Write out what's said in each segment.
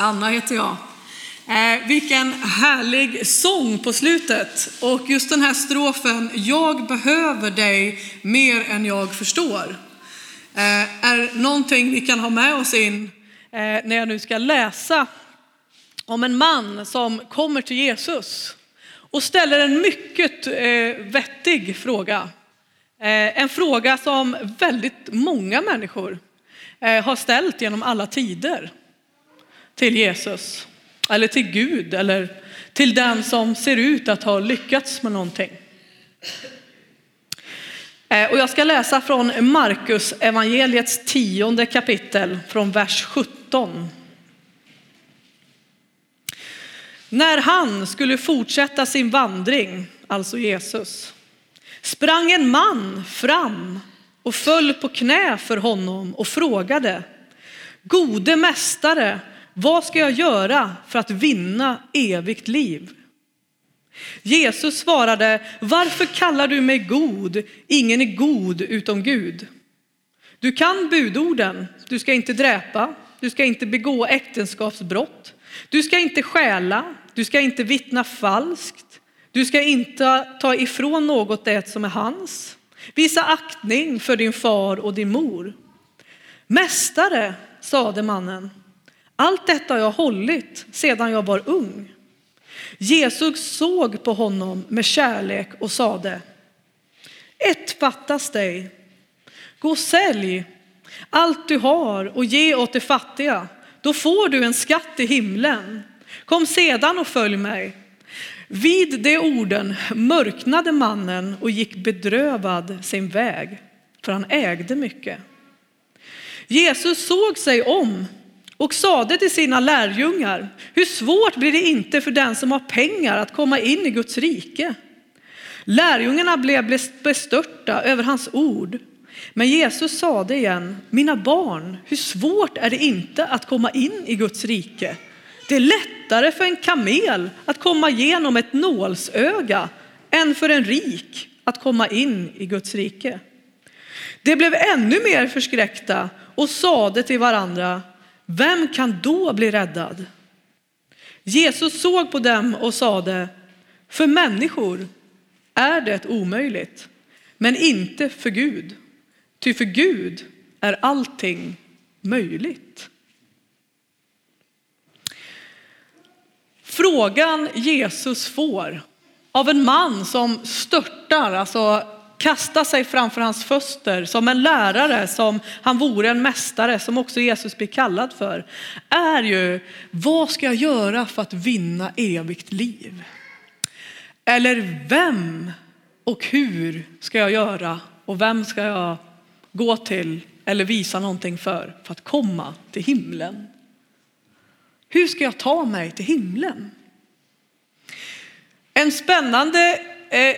Anna heter jag. Eh, vilken härlig sång på slutet. Och just den här strofen, jag behöver dig mer än jag förstår, eh, är någonting vi kan ha med oss in eh, när jag nu ska läsa om en man som kommer till Jesus och ställer en mycket eh, vettig fråga. Eh, en fråga som väldigt många människor eh, har ställt genom alla tider till Jesus, eller till Gud, eller till den som ser ut att ha lyckats med någonting. Eh, och jag ska läsa från Markus evangeliets tionde kapitel från vers 17. När han skulle fortsätta sin vandring, alltså Jesus, sprang en man fram och föll på knä för honom och frågade, Gode mästare, vad ska jag göra för att vinna evigt liv? Jesus svarade, varför kallar du mig god? Ingen är god utom Gud. Du kan budorden, du ska inte dräpa, du ska inte begå äktenskapsbrott, du ska inte stjäla, du ska inte vittna falskt, du ska inte ta ifrån något det som är hans. Visa aktning för din far och din mor. Mästare, sade mannen, allt detta har jag hållit sedan jag var ung. Jesus såg på honom med kärlek och sade, ett fattas dig. Gå och sälj allt du har och ge åt de fattiga. Då får du en skatt i himlen. Kom sedan och följ mig. Vid de orden mörknade mannen och gick bedrövad sin väg, för han ägde mycket. Jesus såg sig om och sade till sina lärjungar, hur svårt blir det inte för den som har pengar att komma in i Guds rike? Lärjungarna blev bestörta över hans ord. Men Jesus sade igen, mina barn, hur svårt är det inte att komma in i Guds rike? Det är lättare för en kamel att komma genom ett nålsöga än för en rik att komma in i Guds rike. De blev ännu mer förskräckta och sade till varandra, vem kan då bli räddad? Jesus såg på dem och sade, för människor är det omöjligt, men inte för Gud. Ty för Gud är allting möjligt. Frågan Jesus får av en man som störtar, alltså kasta sig framför hans fötter som en lärare, som han vore en mästare, som också Jesus blir kallad för, är ju vad ska jag göra för att vinna evigt liv? Eller vem och hur ska jag göra och vem ska jag gå till eller visa någonting för, för att komma till himlen? Hur ska jag ta mig till himlen? En spännande, eh,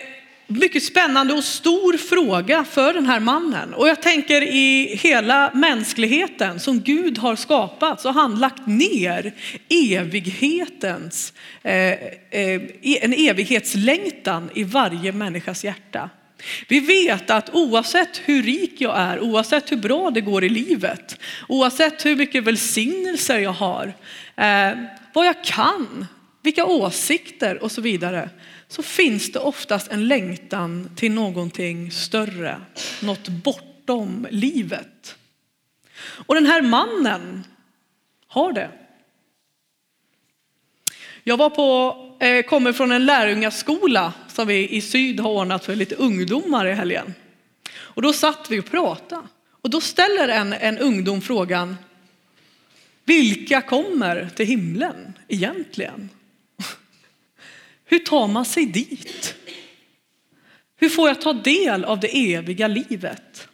mycket spännande och stor fråga för den här mannen. Och jag tänker i hela mänskligheten som Gud har skapat så har han lagt ner evighetens, eh, eh, en evighetslängtan i varje människas hjärta. Vi vet att oavsett hur rik jag är, oavsett hur bra det går i livet, oavsett hur mycket välsignelser jag har, eh, vad jag kan, vilka åsikter och så vidare, så finns det oftast en längtan till någonting större, något bortom livet. Och den här mannen har det. Jag var på, eh, kommer från en lärjungaskola som vi i syd har ordnat för lite ungdomar i helgen. Och då satt vi och pratade. Och då ställer en, en ungdom frågan, vilka kommer till himlen egentligen? Hur tar man sig dit? Hur får jag ta del av det eviga livet?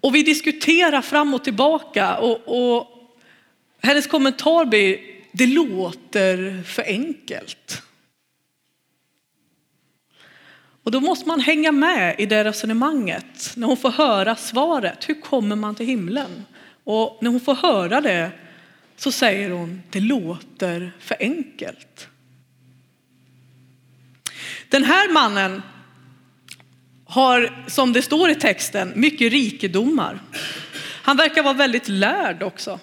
Och vi diskuterar fram och tillbaka och, och hennes kommentar blir, det låter för enkelt. Och då måste man hänga med i det resonemanget när hon får höra svaret. Hur kommer man till himlen? Och när hon får höra det så säger hon, det låter för enkelt. Den här mannen har, som det står i texten, mycket rikedomar. Han verkar vara väldigt lärd också.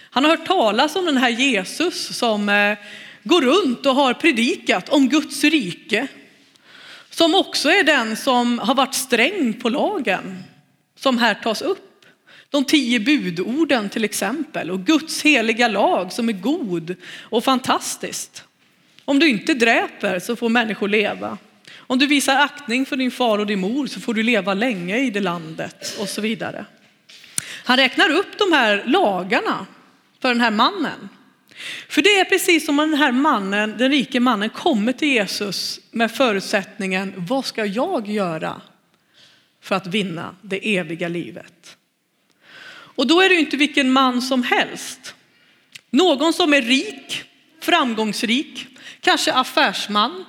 Han har hört talas om den här Jesus som eh, går runt och har predikat om Guds rike. Som också är den som har varit sträng på lagen, som här tas upp. De tio budorden till exempel och Guds heliga lag som är god och fantastiskt. Om du inte dräper så får människor leva. Om du visar aktning för din far och din mor så får du leva länge i det landet och så vidare. Han räknar upp de här lagarna för den här mannen. För det är precis som den här mannen, den rike mannen kommer till Jesus med förutsättningen, vad ska jag göra för att vinna det eviga livet? Och då är det ju inte vilken man som helst. Någon som är rik, framgångsrik, kanske affärsman,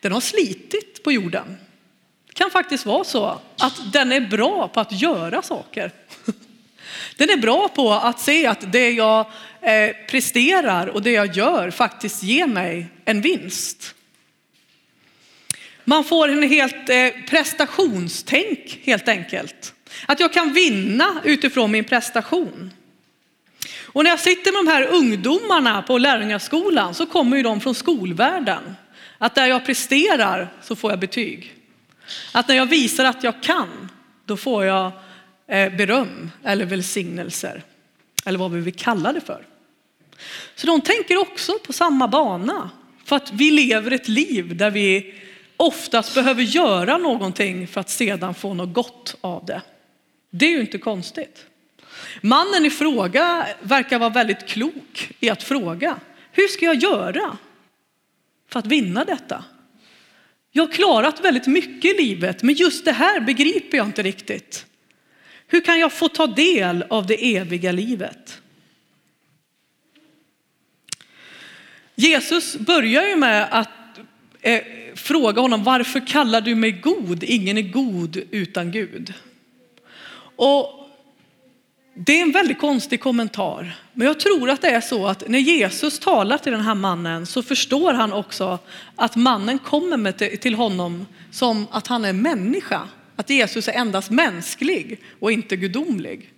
den har slitit på jorden. Det kan faktiskt vara så att den är bra på att göra saker. Den är bra på att se att det jag eh, presterar och det jag gör faktiskt ger mig en vinst. Man får en helt eh, prestationstänk helt enkelt. Att jag kan vinna utifrån min prestation. Och när jag sitter med de här ungdomarna på lärjungaskolan så kommer ju de från skolvärlden. Att där jag presterar så får jag betyg. Att när jag visar att jag kan, då får jag eh, beröm eller välsignelser. Eller vad vi vill kalla det för. Så de tänker också på samma bana. För att vi lever ett liv där vi oftast behöver göra någonting för att sedan få något gott av det. Det är ju inte konstigt. Mannen i fråga verkar vara väldigt klok i att fråga, hur ska jag göra för att vinna detta? Jag har klarat väldigt mycket i livet, men just det här begriper jag inte riktigt. Hur kan jag få ta del av det eviga livet? Jesus börjar ju med att eh, fråga honom, varför kallar du mig god? Ingen är god utan Gud. Och det är en väldigt konstig kommentar. Men jag tror att det är så att när Jesus talar till den här mannen så förstår han också att mannen kommer med till honom som att han är människa. Att Jesus är endast mänsklig och inte gudomlig.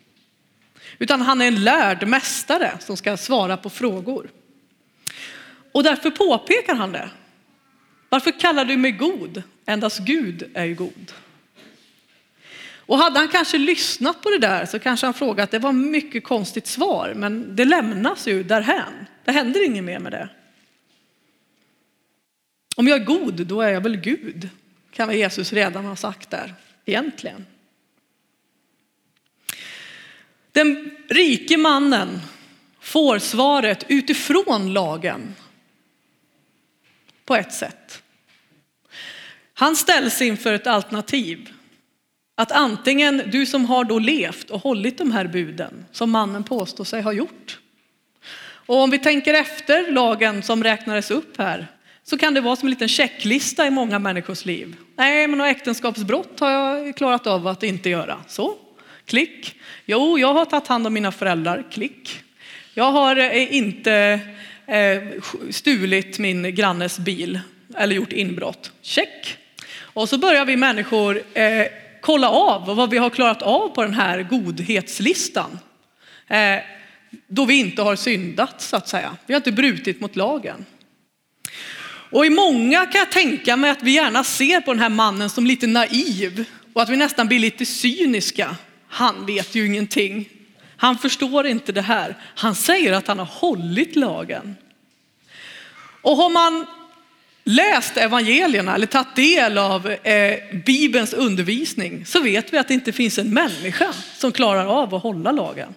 Utan han är en lärd mästare som ska svara på frågor. Och därför påpekar han det. Varför kallar du mig god? Endast Gud är ju god. Och hade han kanske lyssnat på det där så kanske han frågat, det var mycket konstigt svar, men det lämnas ju därhän. Det händer inget mer med det. Om jag är god, då är jag väl Gud, kan väl Jesus redan ha sagt där, egentligen. Den rike mannen får svaret utifrån lagen på ett sätt. Han ställs inför ett alternativ. Att antingen du som har då levt och hållit de här buden som mannen påstår sig ha gjort. Och om vi tänker efter lagen som räknades upp här så kan det vara som en liten checklista i många människors liv. Nej, men några äktenskapsbrott har jag klarat av att inte göra. Så, klick. Jo, jag har tagit hand om mina föräldrar. Klick. Jag har eh, inte eh, stulit min grannes bil eller gjort inbrott. Check. Och så börjar vi människor eh, kolla av vad vi har klarat av på den här godhetslistan. Eh, då vi inte har syndat så att säga. Vi har inte brutit mot lagen. Och i många kan jag tänka mig att vi gärna ser på den här mannen som lite naiv och att vi nästan blir lite cyniska. Han vet ju ingenting. Han förstår inte det här. Han säger att han har hållit lagen. Och har man läst evangelierna eller tagit del av eh, Bibelns undervisning så vet vi att det inte finns en människa som klarar av att hålla lagen.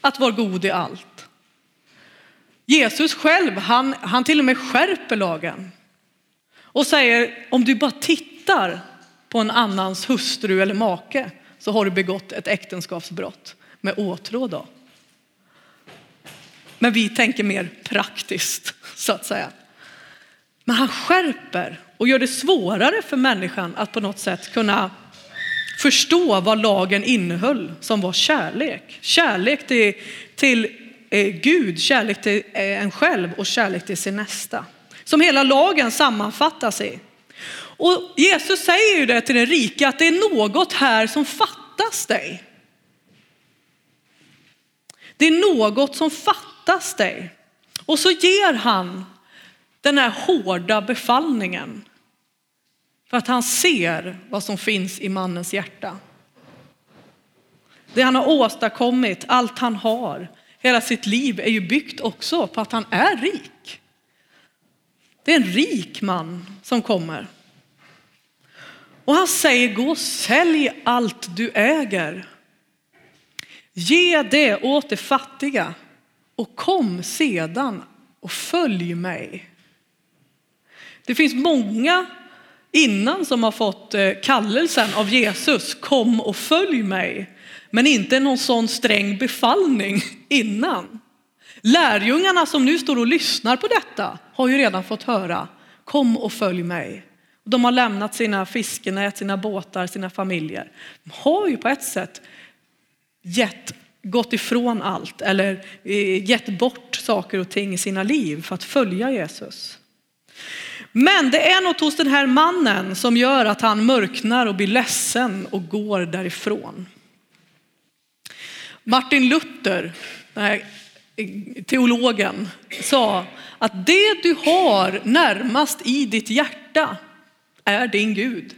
Att vara god i allt. Jesus själv, han, han till och med skärper lagen och säger om du bara tittar på en annans hustru eller make så har du begått ett äktenskapsbrott med åtråd. Men vi tänker mer praktiskt så att säga. Men han skärper och gör det svårare för människan att på något sätt kunna förstå vad lagen innehöll som var kärlek. Kärlek till, till eh, Gud, kärlek till eh, en själv och kärlek till sin nästa. Som hela lagen sammanfattas i. Och Jesus säger ju det till den rika att det är något här som fattas dig. Det är något som fattas dig. Och så ger han den här hårda befallningen. För att han ser vad som finns i mannens hjärta. Det han har åstadkommit, allt han har, hela sitt liv är ju byggt också på att han är rik. Det är en rik man som kommer. Och han säger, gå och sälj allt du äger. Ge det åt de fattiga och kom sedan och följ mig. Det finns många innan som har fått eh, kallelsen av Jesus, kom och följ mig. Men inte någon sån sträng befallning innan. Lärjungarna som nu står och lyssnar på detta har ju redan fått höra, kom och följ mig. De har lämnat sina fiskenät, sina båtar, sina familjer. De har ju på ett sätt gett, gått ifrån allt eller eh, gett bort saker och ting i sina liv för att följa Jesus. Men det är något hos den här mannen som gör att han mörknar och blir ledsen och går därifrån. Martin Luther, teologen, sa att det du har närmast i ditt hjärta är din Gud.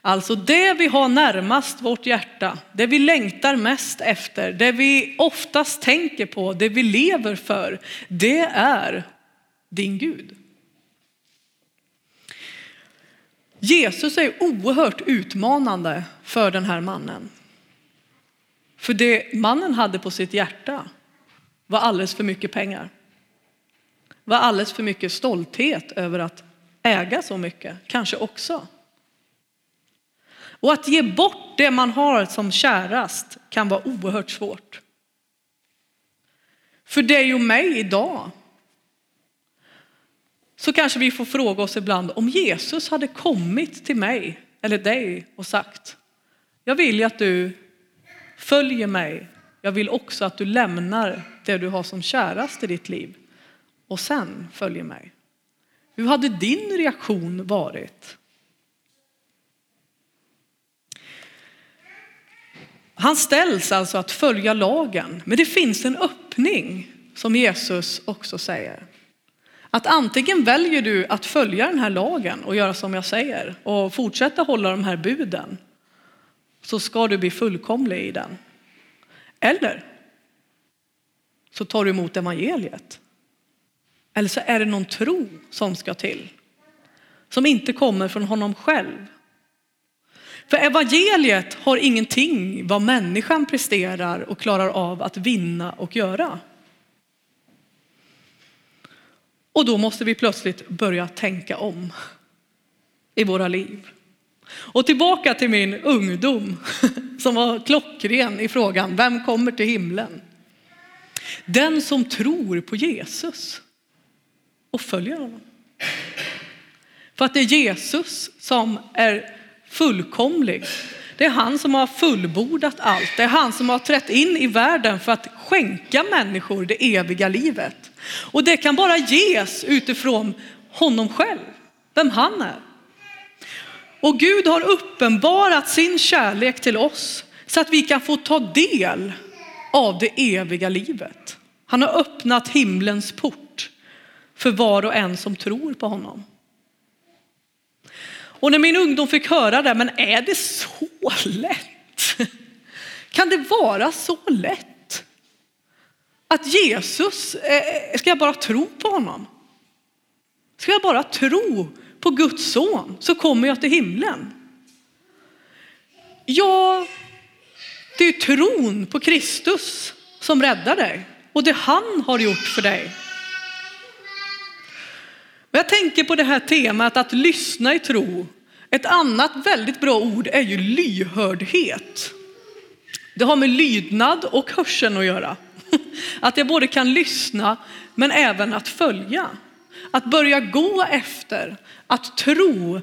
Alltså det vi har närmast vårt hjärta, det vi längtar mest efter, det vi oftast tänker på, det vi lever för, det är din Gud. Jesus är oerhört utmanande för den här mannen. För det mannen hade på sitt hjärta var alldeles för mycket pengar. Var alldeles för mycket stolthet över att äga så mycket, kanske också. Och att ge bort det man har som kärast kan vara oerhört svårt. För dig och mig idag så kanske vi får fråga oss ibland om Jesus hade kommit till mig eller dig och sagt jag vill att du följer mig. Jag vill också att du lämnar det du har som kärast i ditt liv och sen följer mig. Hur hade din reaktion varit? Han ställs alltså att följa lagen, men det finns en öppning som Jesus också säger. Att antingen väljer du att följa den här lagen och göra som jag säger och fortsätta hålla de här buden så ska du bli fullkomlig i den. Eller så tar du emot evangeliet. Eller så är det någon tro som ska till. Som inte kommer från honom själv. För evangeliet har ingenting vad människan presterar och klarar av att vinna och göra. Och då måste vi plötsligt börja tänka om i våra liv. Och tillbaka till min ungdom som var klockren i frågan, vem kommer till himlen? Den som tror på Jesus och följer honom. För att det är Jesus som är fullkomlig. Det är han som har fullbordat allt. Det är han som har trätt in i världen för att skänka människor det eviga livet. Och det kan bara ges utifrån honom själv, vem han är. Och Gud har uppenbarat sin kärlek till oss så att vi kan få ta del av det eviga livet. Han har öppnat himlens port för var och en som tror på honom. Och när min ungdom fick höra det, men är det så lätt? Kan det vara så lätt? Att Jesus, eh, ska jag bara tro på honom? Ska jag bara tro på Guds son så kommer jag till himlen? Ja, det är tron på Kristus som räddar dig och det han har gjort för dig. Jag tänker på det här temat att lyssna i tro. Ett annat väldigt bra ord är ju lyhördhet. Det har med lydnad och hörseln att göra. Att jag både kan lyssna men även att följa. Att börja gå efter, att tro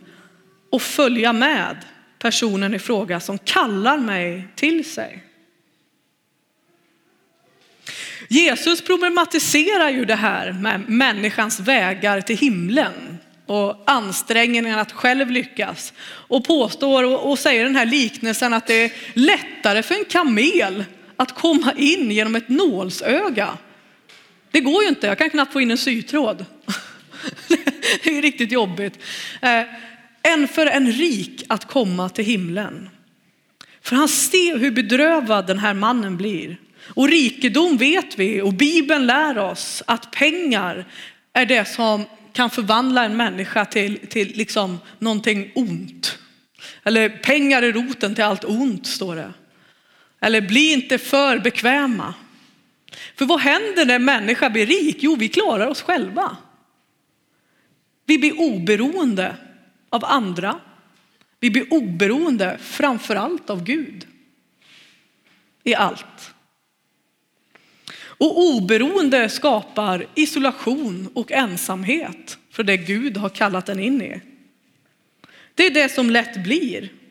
och följa med personen i fråga som kallar mig till sig. Jesus problematiserar ju det här med människans vägar till himlen och ansträngningen att själv lyckas och påstår och säger den här liknelsen att det är lättare för en kamel att komma in genom ett nålsöga. Det går ju inte, jag kan knappt få in en sytråd. Det är riktigt jobbigt. Eh, än för en rik att komma till himlen. För han ser hur bedrövad den här mannen blir. Och rikedom vet vi och Bibeln lär oss att pengar är det som kan förvandla en människa till, till liksom någonting ont. Eller pengar är roten till allt ont står det. Eller bli inte för bekväma. För vad händer när en människa blir rik? Jo, vi klarar oss själva. Vi blir oberoende av andra. Vi blir oberoende framför allt av Gud. I allt. Och oberoende skapar isolation och ensamhet för det Gud har kallat en in i. Det är det som lätt blir.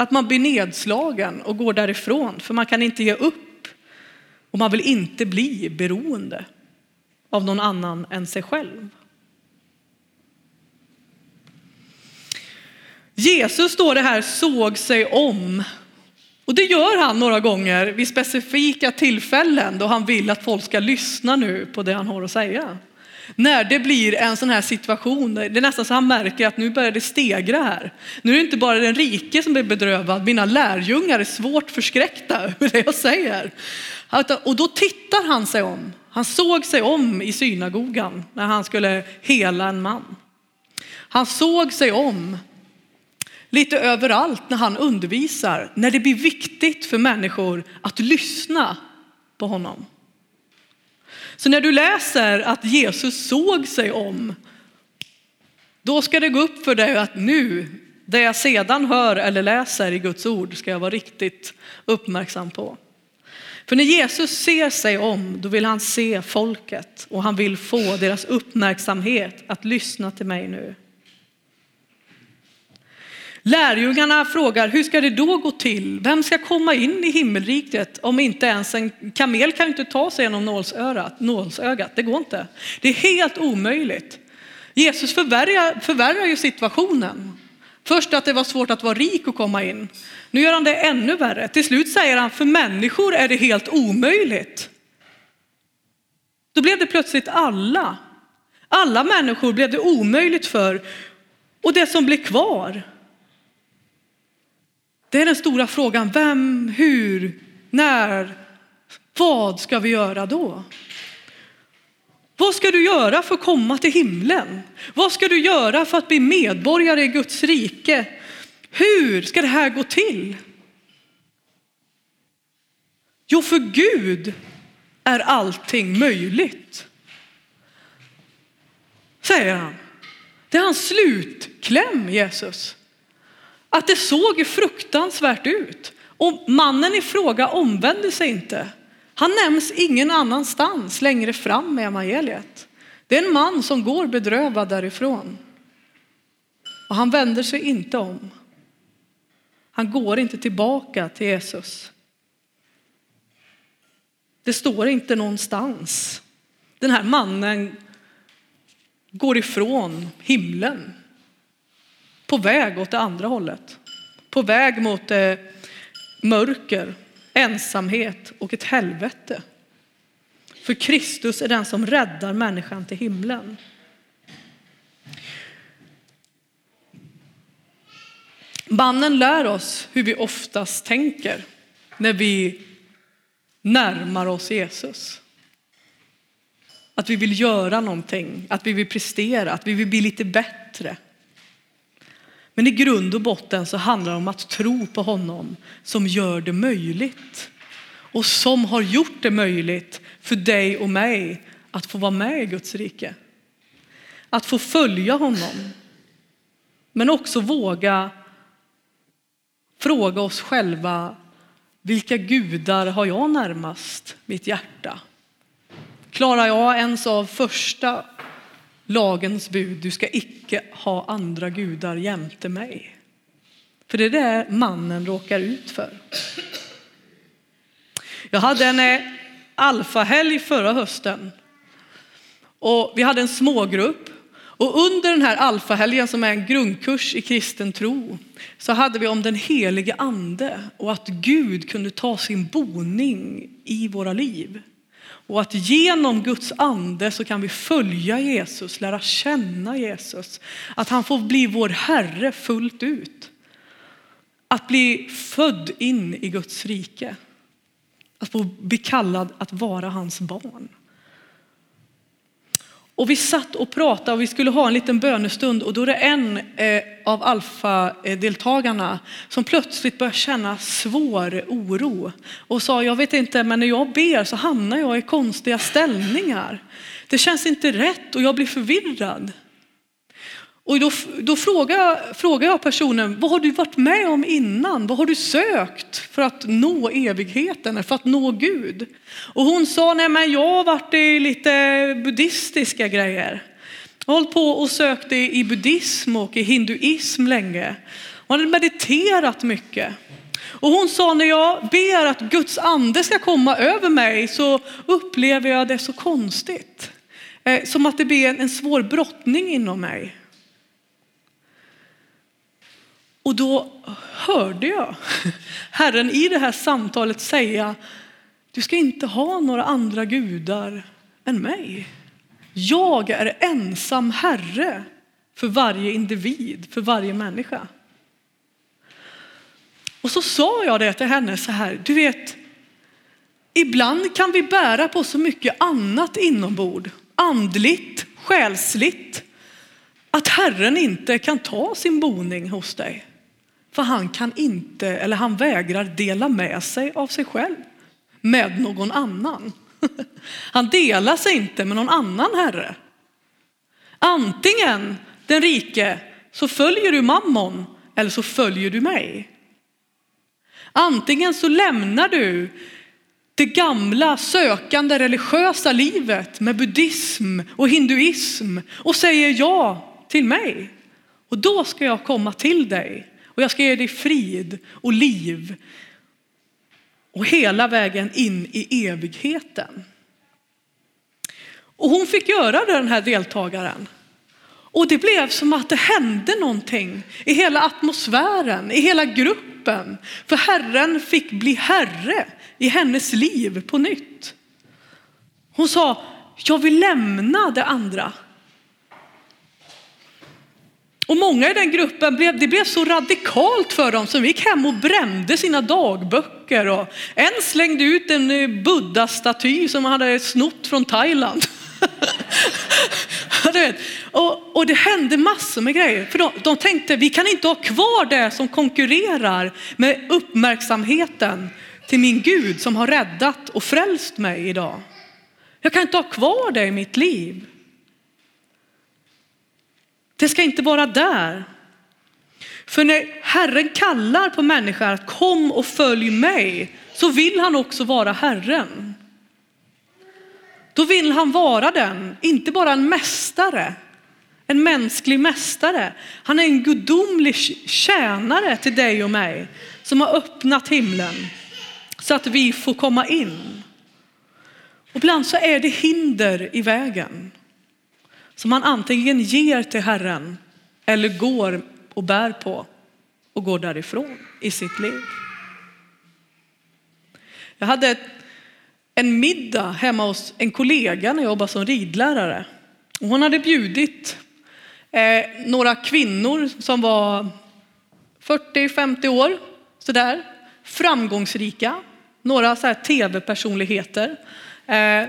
Att man blir nedslagen och går därifrån för man kan inte ge upp. Och man vill inte bli beroende av någon annan än sig själv. Jesus står det här såg sig om. Och det gör han några gånger vid specifika tillfällen då han vill att folk ska lyssna nu på det han har att säga. När det blir en sån här situation, det är nästan så han märker att nu börjar det stegra här. Nu är det inte bara den rike som blir bedrövad, mina lärjungar är svårt förskräckta över det jag säger. Och då tittar han sig om. Han såg sig om i synagogan när han skulle hela en man. Han såg sig om lite överallt när han undervisar, när det blir viktigt för människor att lyssna på honom. Så när du läser att Jesus såg sig om, då ska det gå upp för dig att nu, det jag sedan hör eller läser i Guds ord, ska jag vara riktigt uppmärksam på. För när Jesus ser sig om, då vill han se folket och han vill få deras uppmärksamhet att lyssna till mig nu. Lärjungarna frågar, hur ska det då gå till? Vem ska komma in i himmelriket om inte ens en kamel kan inte ta sig genom nålsögat? nålsögat. Det går inte. Det är helt omöjligt. Jesus förvärrar, förvärrar ju situationen. Först att det var svårt att vara rik och komma in. Nu gör han det ännu värre. Till slut säger han, för människor är det helt omöjligt. Då blev det plötsligt alla. Alla människor blev det omöjligt för. Och det som blev kvar, det är den stora frågan. Vem, hur, när, vad ska vi göra då? Vad ska du göra för att komma till himlen? Vad ska du göra för att bli medborgare i Guds rike? Hur ska det här gå till? Jo, för Gud är allting möjligt. Säger han. Det är hans slutkläm, Jesus att det såg fruktansvärt ut. Och mannen i fråga omvände sig inte. Han nämns ingen annanstans längre fram i evangeliet. Det är en man som går bedrövad därifrån. Och han vänder sig inte om. Han går inte tillbaka till Jesus. Det står inte någonstans. Den här mannen går ifrån himlen på väg åt det andra hållet. På väg mot eh, mörker, ensamhet och ett helvete. För Kristus är den som räddar människan till himlen. Mannen lär oss hur vi oftast tänker när vi närmar oss Jesus. Att vi vill göra någonting, att vi vill prestera, att vi vill bli lite bättre. Men i grund och botten så handlar det om att tro på honom som gör det möjligt. Och som har gjort det möjligt för dig och mig att få vara med i Guds rike. Att få följa honom. Men också våga fråga oss själva, vilka gudar har jag närmast mitt hjärta? Klarar jag ens av första lagens bud, du ska icke ha andra gudar jämte mig. För det är det mannen råkar ut för. Jag hade en eh, alfahelg förra hösten och vi hade en smågrupp Och under den här alfahelgen som är en grundkurs i kristen tro så hade vi om den helige ande och att Gud kunde ta sin boning i våra liv. Och att genom Guds ande så kan vi följa Jesus, lära känna Jesus. Att han får bli vår Herre fullt ut. Att bli född in i Guds rike. Att få bli kallad att vara hans barn. Och vi satt och pratade och vi skulle ha en liten bönestund och då är det en eh, av alfadeltagarna som plötsligt börjar känna svår oro och sa, jag vet inte, men när jag ber så hamnar jag i konstiga ställningar. Det känns inte rätt och jag blir förvirrad. Och då, då frågar, frågar jag personen, vad har du varit med om innan? Vad har du sökt för att nå evigheten, för att nå Gud? Och hon sa, nej men jag har varit i lite buddhistiska grejer. Jag har hållit på och sökt i buddhism och i hinduism länge. Hon hade mediterat mycket. Och hon sa, när jag ber att Guds ande ska komma över mig så upplever jag det så konstigt. Eh, som att det blir en svår brottning inom mig. Och då hörde jag Herren i det här samtalet säga, du ska inte ha några andra gudar än mig. Jag är ensam Herre för varje individ, för varje människa. Och så sa jag det till henne så här, du vet, ibland kan vi bära på så mycket annat inombord, andligt, själsligt, att Herren inte kan ta sin boning hos dig. För han kan inte, eller han vägrar dela med sig av sig själv med någon annan. Han delar sig inte med någon annan herre. Antingen den rike så följer du mammon eller så följer du mig. Antingen så lämnar du det gamla sökande religiösa livet med buddhism och hinduism och säger ja till mig. Och då ska jag komma till dig och jag ska ge dig frid och liv och hela vägen in i evigheten. Och hon fick göra det den här deltagaren. Och det blev som att det hände någonting i hela atmosfären, i hela gruppen. För Herren fick bli Herre i hennes liv på nytt. Hon sa, jag vill lämna det andra. Och många i den gruppen, blev, det blev så radikalt för dem som gick hem och brände sina dagböcker. Och en slängde ut en eh, buddha-staty som han hade snott från Thailand. och, och, det hände massor med grejer. För de, de tänkte, vi kan inte ha kvar det som konkurrerar med uppmärksamheten till min Gud som har räddat och frälst mig idag. Jag kan inte ha kvar det i mitt liv. Det ska inte vara där. För när Herren kallar på människor att kom och följ mig så vill han också vara Herren. Då vill han vara den, inte bara en mästare, en mänsklig mästare. Han är en gudomlig tjänare till dig och mig som har öppnat himlen så att vi får komma in. Och ibland så är det hinder i vägen som man antingen ger till Herren eller går och bär på och går därifrån i sitt liv. Jag hade en middag hemma hos en kollega när jag jobbade som ridlärare. hon hade bjudit eh, några kvinnor som var 40-50 år, sådär, framgångsrika, några tv-personligheter. Eh, eh,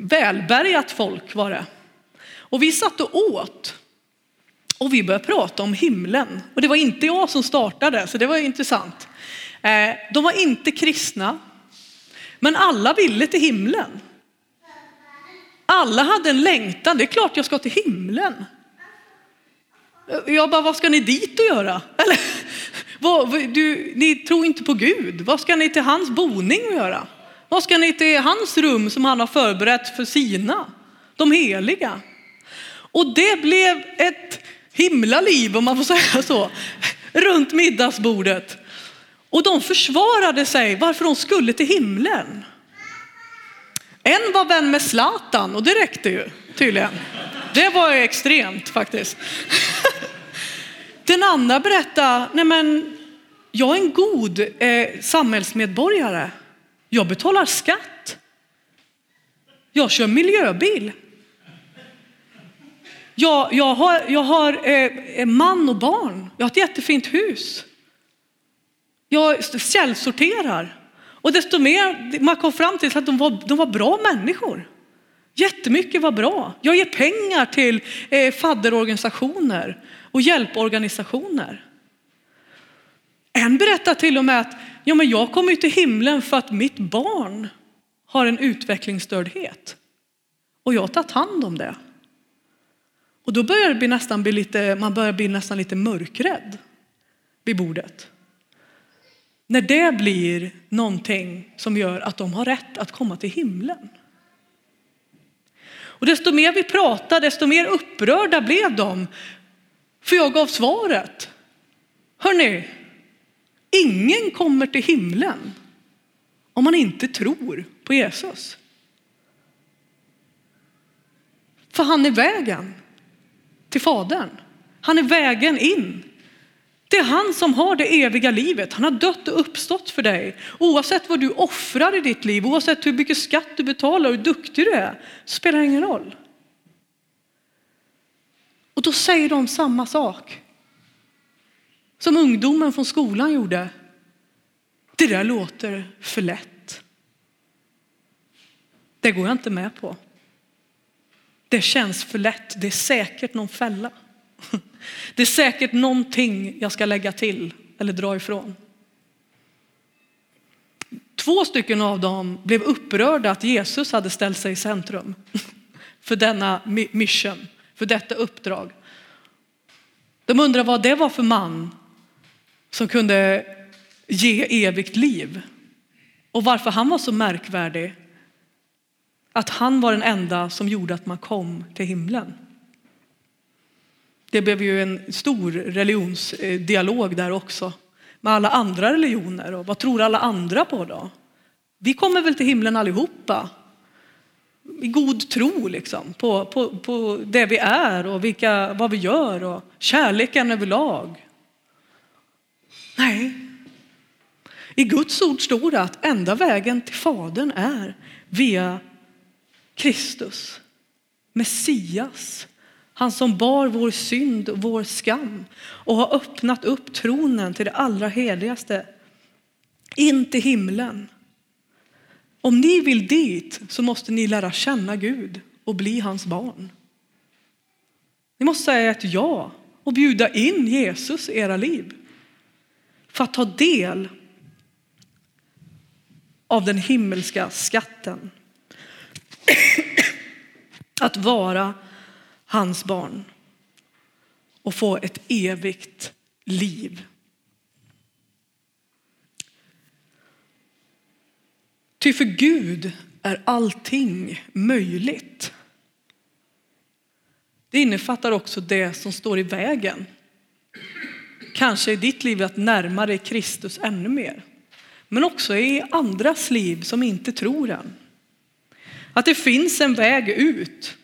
välbärgat folk var det. Och vi satt och åt. Och vi började prata om himlen. Och det var inte jag som startade, så det var intressant. Eh, de var inte kristna, men alla ville till himlen. Alla hade en längtan, det är klart jag ska till himlen. Jag bara, vad ska ni dit och göra? Eller, vad, du, ni tror inte på Gud, vad ska ni till hans boning och göra? Vad ska ni till hans rum som han har förberett för sina, de heliga? Och det blev ett himla liv om man får säga så, runt middagsbordet. Och de försvarade sig varför de skulle till himlen. En var vän med Zlatan och det räckte ju tydligen. Det var ju extremt faktiskt. Den andra berättade, nej men jag är en god eh, samhällsmedborgare. Jag betalar skatt. Jag kör miljöbil. Jag, jag har, jag har eh, man och barn. Jag har ett jättefint hus. Jag källsorterar. Och desto mer man kom fram till att de var, de var bra människor. Jättemycket var bra. Jag ger pengar till eh, fadderorganisationer och hjälporganisationer. En berättar till och med att ja, men jag kommer till himlen för att mitt barn har en utvecklingsstördhet. Och jag har tagit hand om det. Och då börjar det bli nästan bli lite, man börjar bli nästan lite mörkrädd vid bordet. När det blir någonting som gör att de har rätt att komma till himlen. Och desto mer vi pratade, desto mer upprörda blev de. För jag gav svaret. Hörrni, ingen kommer till himlen om man inte tror på Jesus. För han är vägen till Fadern. Han är vägen in. Det är han som har det eviga livet. Han har dött och uppstått för dig. Oavsett vad du offrar i ditt liv, oavsett hur mycket skatt du betalar och hur duktig du är, spelar ingen roll. Och då säger de samma sak som ungdomen från skolan gjorde. Det där låter för lätt. Det går jag inte med på. Det känns för lätt. Det är säkert någon fälla. Det är säkert någonting jag ska lägga till eller dra ifrån. Två stycken av dem blev upprörda att Jesus hade ställt sig i centrum för denna mission, för detta uppdrag. De undrar vad det var för man som kunde ge evigt liv och varför han var så märkvärdig att han var den enda som gjorde att man kom till himlen. Det blev ju en stor religionsdialog där också med alla andra religioner och vad tror alla andra på då? Vi kommer väl till himlen allihopa i god tro liksom på, på, på det vi är och vilka, vad vi gör och kärleken överlag. Nej, i Guds ord står det att enda vägen till Fadern är via Kristus, Messias, han som bar vår synd och vår skam och har öppnat upp tronen till det allra heligaste, in till himlen. Om ni vill dit så måste ni lära känna Gud och bli hans barn. Ni måste säga ett ja och bjuda in Jesus i era liv för att ta del av den himmelska skatten. Att vara hans barn och få ett evigt liv. Ty för Gud är allting möjligt. Det innefattar också det som står i vägen. Kanske i ditt liv att närma dig Kristus ännu mer. Men också i andras liv som inte tror än. Att det finns en väg ut.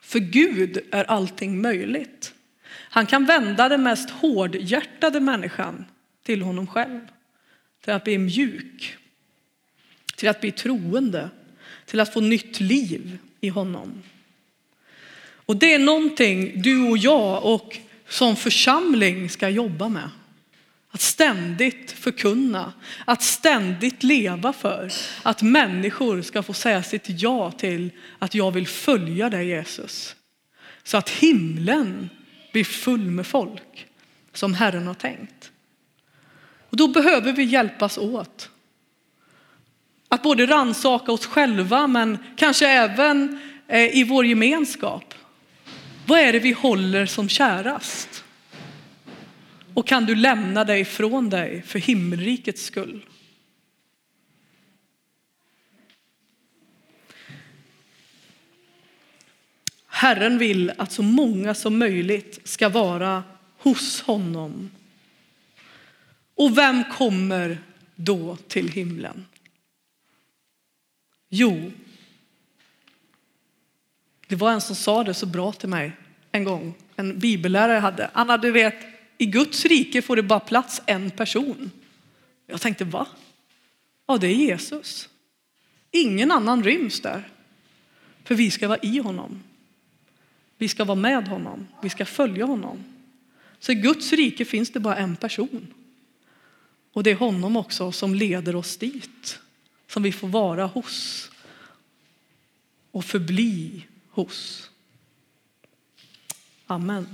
För Gud är allting möjligt. Han kan vända den mest hårdhjärtade människan till honom själv. Till att bli mjuk. Till att bli troende. Till att få nytt liv i honom. Och det är någonting du och jag och som församling ska jobba med. Att ständigt förkunna, att ständigt leva för att människor ska få säga sitt ja till att jag vill följa dig Jesus. Så att himlen blir full med folk som Herren har tänkt. Och då behöver vi hjälpas åt. Att både ransaka oss själva men kanske även eh, i vår gemenskap. Vad är det vi håller som kärast? Och kan du lämna dig från dig för himmelrikets skull? Herren vill att så många som möjligt ska vara hos honom. Och vem kommer då till himlen? Jo, Det var en som sa det så bra till mig en gång, en bibellärare jag hade. Anna, du vet, i Guds rike får det bara plats en person. Jag tänkte, va? Ja, det är Jesus. Ingen annan ryms där. För vi ska vara i honom. Vi ska vara med honom. Vi ska följa honom. Så i Guds rike finns det bara en person. Och det är honom också som leder oss dit. Som vi får vara hos. Och förbli hos. Amen.